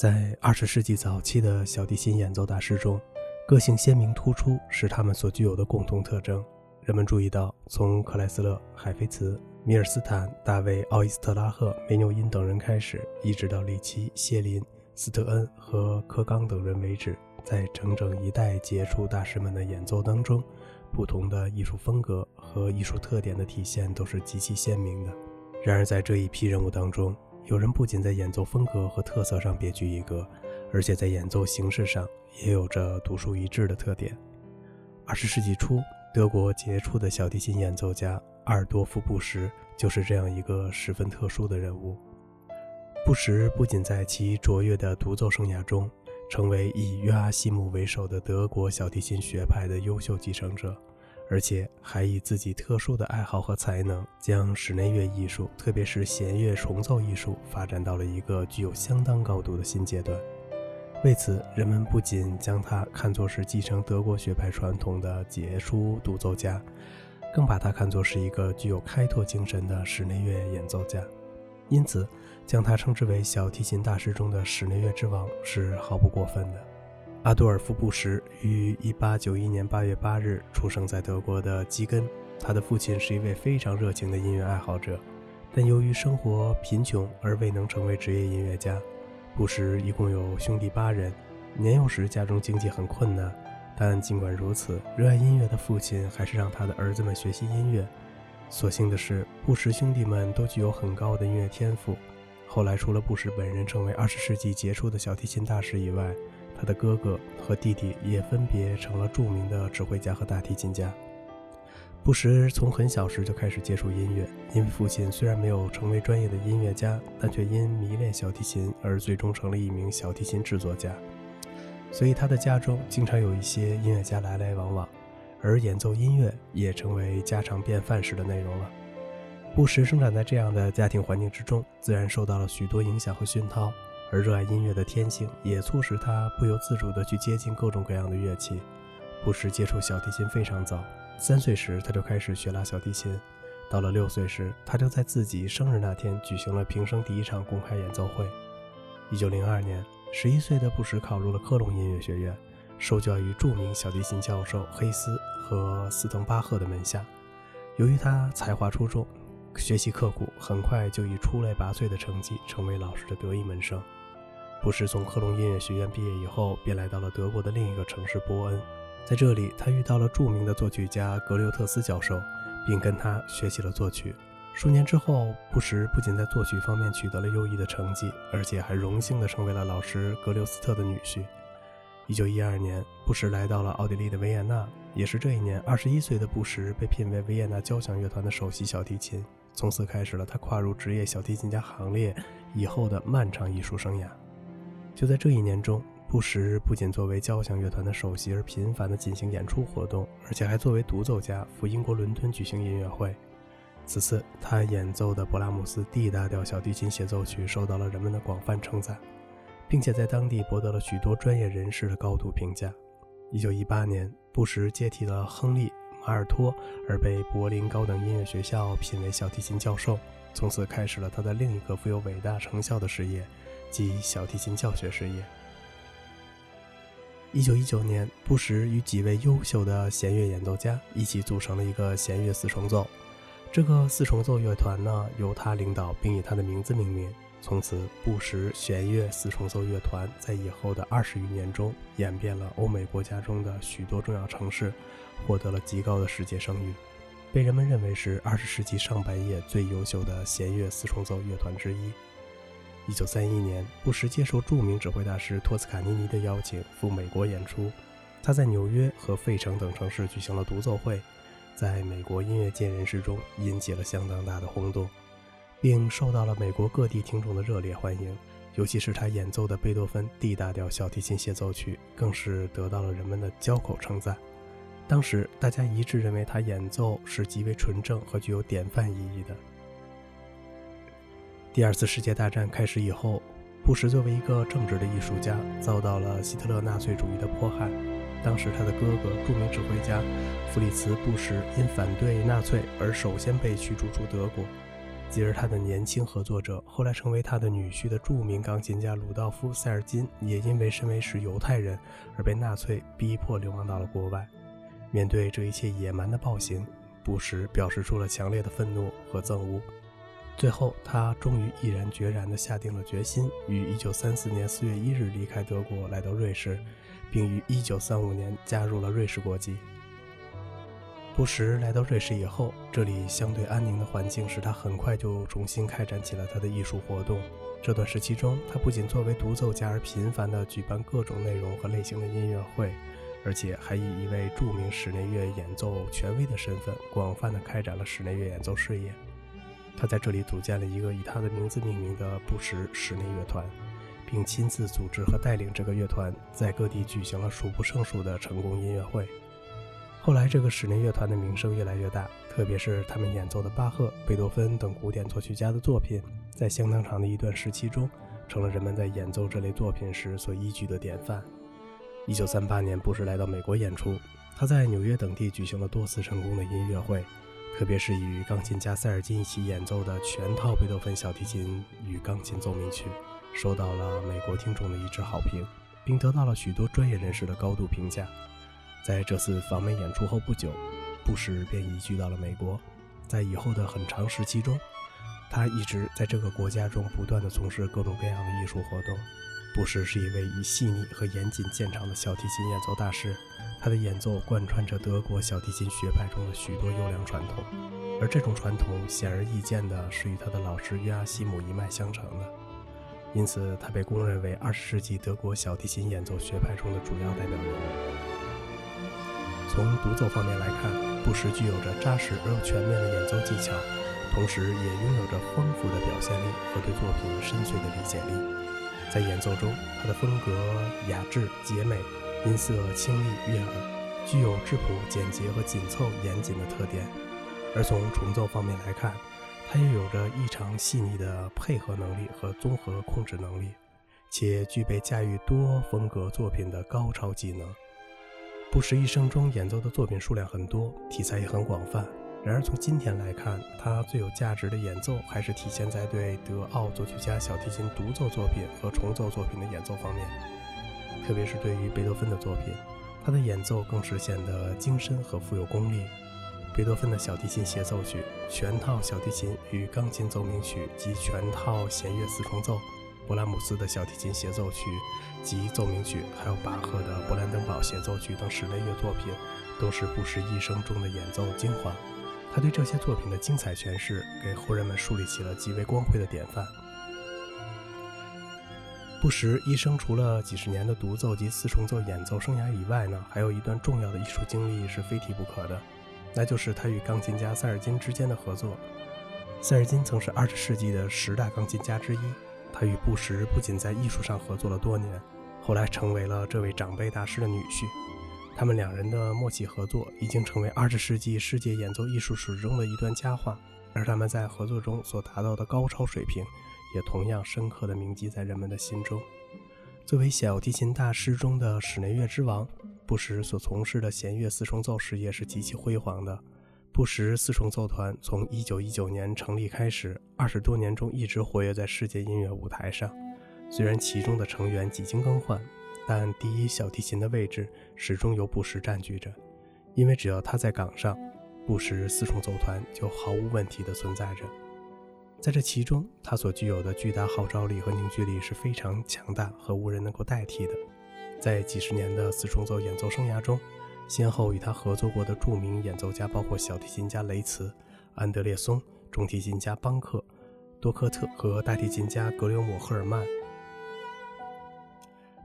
在二十世纪早期的小提琴演奏大师中，个性鲜明突出是他们所具有的共同特征。人们注意到，从克莱斯勒、海菲茨、米尔斯坦、大卫·奥伊斯特拉赫、梅纽因等人开始，一直到里奇、谢林、斯特恩和科冈等人为止，在整整一代杰出大师们的演奏当中，不同的艺术风格和艺术特点的体现都是极其鲜明的。然而，在这一批人物当中，有人不仅在演奏风格和特色上别具一格，而且在演奏形式上也有着独树一帜的特点。二十世纪初，德国杰出的小提琴演奏家阿尔多夫·布什就是这样一个十分特殊的人物。布什不仅在其卓越的独奏生涯中，成为以约阿希姆为首的德国小提琴学派的优秀继承者。而且还以自己特殊的爱好和才能，将室内乐艺术，特别是弦乐重奏艺术，发展到了一个具有相当高度的新阶段。为此，人们不仅将他看作是继承德国学派传统的杰出独奏家，更把他看作是一个具有开拓精神的室内乐演奏家。因此，将他称之为小提琴大师中的室内乐之王是毫不过分的。阿多尔夫·布什于1891年8月8日出生在德国的基根。他的父亲是一位非常热情的音乐爱好者，但由于生活贫穷而未能成为职业音乐家。布什一共有兄弟八人。年幼时家中经济很困难，但尽管如此，热爱音乐的父亲还是让他的儿子们学习音乐。所幸的是，布什兄弟们都具有很高的音乐天赋。后来，除了布什本人成为20世纪杰出的小提琴大师以外，他的哥哥和弟弟也分别成了著名的指挥家和大提琴家。布什从很小时就开始接触音乐，因为父亲虽然没有成为专业的音乐家，但却因迷恋小提琴而最终成了一名小提琴制作家。所以他的家中经常有一些音乐家来来往往，而演奏音乐也成为家常便饭式的内容了。布什生长在这样的家庭环境之中，自然受到了许多影响和熏陶。而热爱音乐的天性也促使他不由自主地去接近各种各样的乐器。布什接触小提琴非常早，三岁时他就开始学拉小提琴。到了六岁时，他就在自己生日那天举行了平生第一场公开演奏会。一九零二年，十一岁的布什考入了科隆音乐学院，受教于著名小提琴教授黑斯和斯滕巴赫的门下。由于他才华出众，学习刻苦，很快就以出类拔萃的成绩成为老师的得意门生。布什从科隆音乐学院毕业以后，便来到了德国的另一个城市波恩。在这里，他遇到了著名的作曲家格留特斯教授，并跟他学习了作曲。数年之后，布什不仅在作曲方面取得了优异的成绩，而且还荣幸地成为了老师格留斯特的女婿。1912年，布什来到了奥地利的维也纳。也是这一年，21岁的布什被聘为维也纳交响乐团的首席小提琴，从此开始了他跨入职业小提琴家行列以后的漫长艺术生涯。就在这一年中，布什不仅作为交响乐团的首席而频繁地进行演出活动，而且还作为独奏家赴英国伦敦举行音乐会。此次他演奏的勃拉姆斯 D 大调小提琴协奏曲受到了人们的广泛称赞，并且在当地博得了许多专业人士的高度评价。1918年，布什接替了亨利·马尔托，而被柏林高等音乐学校聘为小提琴教授，从此开始了他的另一个富有伟大成效的事业。及小提琴教学事业。一九一九年，布什与几位优秀的弦乐演奏家一起组成了一个弦乐四重奏。这个四重奏乐团呢，由他领导，并以他的名字命名。从此，布什弦乐四重奏乐团在以后的二十余年中，演遍了欧美国家中的许多重要城市，获得了极高的世界声誉，被人们认为是二十世纪上半叶最优秀的弦乐四重奏乐团之一。一九三一年，布什接受著名指挥大师托斯卡尼尼的邀请赴美国演出。他在纽约和费城等城市举行了独奏会，在美国音乐界人士中引起了相当大的轰动，并受到了美国各地听众的热烈欢迎。尤其是他演奏的贝多芬 D 大调小提琴协奏曲，更是得到了人们的交口称赞。当时大家一致认为他演奏是极为纯正和具有典范意义的。第二次世界大战开始以后，布什作为一个正直的艺术家，遭到了希特勒纳粹主义的迫害。当时，他的哥哥著名指挥家弗里茨·布什因反对纳粹而首先被驱逐出德国。继而他的年轻合作者，后来成为他的女婿的著名钢琴家鲁道夫·塞尔金，也因为身为是犹太人而被纳粹逼迫流亡到了国外。面对这一切野蛮的暴行，布什表示出了强烈的愤怒和憎恶。最后，他终于毅然决然地下定了决心，于1934年4月1日离开德国，来到瑞士，并于1935年加入了瑞士国籍。布什来到瑞士以后，这里相对安宁的环境使他很快就重新开展起了他的艺术活动。这段时期中，他不仅作为独奏家而频繁地举办各种内容和类型的音乐会，而且还以一位著名室内乐演奏权威的身份，广泛地开展了室内乐演奏事业。他在这里组建了一个以他的名字命名的布什室内乐团，并亲自组织和带领这个乐团在各地举行了数不胜数的成功音乐会。后来，这个室内乐团的名声越来越大，特别是他们演奏的巴赫、贝多芬等古典作曲家的作品，在相当长的一段时期中，成了人们在演奏这类作品时所依据的典范。1938年，布什来到美国演出，他在纽约等地举行了多次成功的音乐会。特别是与钢琴家塞尔金一起演奏的全套贝多芬小提琴与钢琴奏鸣曲，受到了美国听众的一致好评，并得到了许多专业人士的高度评价。在这次访美演出后不久，布什便移居到了美国。在以后的很长时期中，他一直在这个国家中不断地从事各种各样的艺术活动。布什是一位以细腻和严谨见长的小提琴演奏大师。他的演奏贯穿着德国小提琴学派中的许多优良传统，而这种传统显而易见的是与他的老师约阿希姆一脉相承的，因此他被公认为二十世纪德国小提琴演奏学派中的主要代表人物。从独奏方面来看，布什具有着扎实而又全面的演奏技巧，同时也拥有着丰富的表现力和对作品深邃的理解力。在演奏中，他的风格雅致洁美。音色清丽悦耳，具有质朴、简洁和紧凑、严谨的特点。而从重奏方面来看，它又有着异常细腻的配合能力和综合控制能力，且具备驾驭多风格作品的高超技能。布什一生中演奏的作品数量很多，题材也很广泛。然而从今天来看，他最有价值的演奏还是体现在对德奥作曲家小提琴独奏作品和重奏作品的演奏方面。特别是对于贝多芬的作品，他的演奏更是显得精深和富有功力。贝多芬的小提琴协奏曲、全套小提琴与钢琴奏鸣曲及全套弦乐四重奏，勃拉姆斯的小提琴协奏曲及奏鸣曲，还有巴赫的勃兰登堡协奏曲等室内乐作品，都是布什一生中的演奏精华。他对这些作品的精彩诠释，给后人们树立起了极为光辉的典范。布什一生除了几十年的独奏及四重奏演奏生涯以外呢，还有一段重要的艺术经历是非提不可的，那就是他与钢琴家塞尔金之间的合作。塞尔金曾是二十世纪的十大钢琴家之一，他与布什不仅在艺术上合作了多年，后来成为了这位长辈大师的女婿。他们两人的默契合作已经成为二十世纪世界演奏艺术史中的一段佳话，而他们在合作中所达到的高超水平。也同样深刻地铭记在人们的心中。作为小提琴大师中的室内乐之王，布什所从事的弦乐四重奏事业是极其辉煌的。布什四重奏团从1919年成立开始，二十多年中一直活跃在世界音乐舞台上。虽然其中的成员几经更换，但第一小提琴的位置始终由布什占据着，因为只要他在岗上，布什四重奏团就毫无问题地存在着。在这其中，他所具有的巨大号召力和凝聚力是非常强大和无人能够代替的。在几十年的四重奏演奏生涯中，先后与他合作过的著名演奏家包括小提琴家雷茨、安德烈松、中提琴家邦克、多科特和大提琴家格留姆·赫尔曼。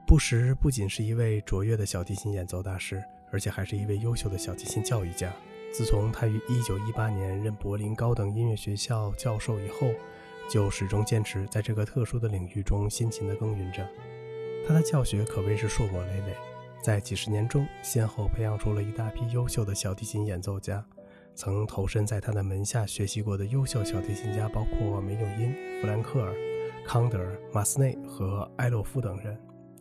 布什不仅是一位卓越的小提琴演奏大师，而且还是一位优秀的小提琴教育家。自从他于1918年任柏林高等音乐学校教授以后，就始终坚持在这个特殊的领域中辛勤地耕耘着。他的教学可谓是硕果累累，在几十年中，先后培养出了一大批优秀的小提琴演奏家。曾投身在他的门下学习过的优秀小提琴家包括梅纽因、弗兰克尔、康德尔、马斯内和埃洛夫等人。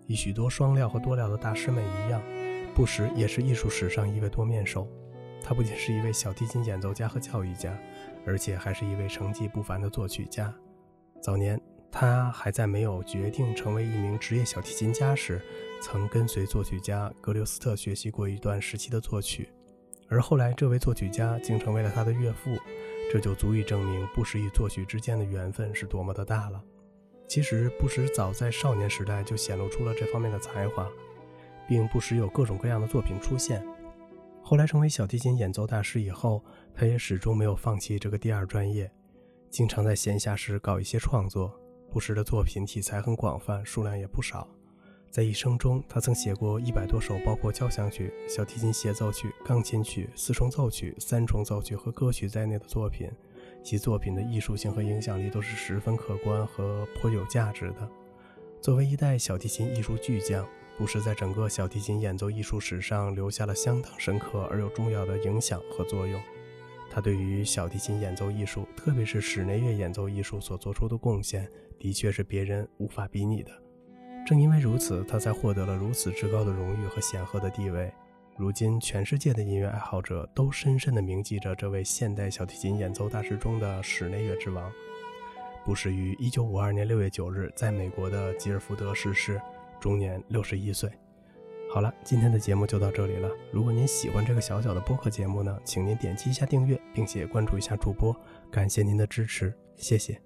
与许多双料和多料的大师们一样，布什也是艺术史上一位多面手。他不仅是一位小提琴演奏家和教育家，而且还是一位成绩不凡的作曲家。早年，他还在没有决定成为一名职业小提琴家时，曾跟随作曲家格留斯特学习过一段时期的作曲。而后来，这位作曲家竟成为了他的岳父，这就足以证明布什与作曲之间的缘分是多么的大了。其实，布什早在少年时代就显露出了这方面的才华，并不时有各种各样的作品出现。后来成为小提琴演奏大师以后，他也始终没有放弃这个第二专业，经常在闲暇时搞一些创作。布什的作品题材很广泛，数量也不少。在一生中，他曾写过一百多首，包括交响曲、小提琴协奏曲、钢琴曲、四重奏曲、三重奏曲和歌曲在内的作品，其作品的艺术性和影响力都是十分可观和颇有价值的。作为一代小提琴艺术巨匠，布什在整个小提琴演奏艺术史上留下了相当深刻而又重要的影响和作用。他对于小提琴演奏艺术，特别是室内乐演奏艺术所做出的贡献，的确是别人无法比拟的。正因为如此，他才获得了如此至高的荣誉和显赫的地位。如今，全世界的音乐爱好者都深深地铭记着这位现代小提琴演奏大师中的室内乐之王。布什于1952年6月9日在美国的吉尔福德逝世，终年六十一岁。好了，今天的节目就到这里了。如果您喜欢这个小小的播客节目呢，请您点击一下订阅，并且关注一下主播，感谢您的支持，谢谢。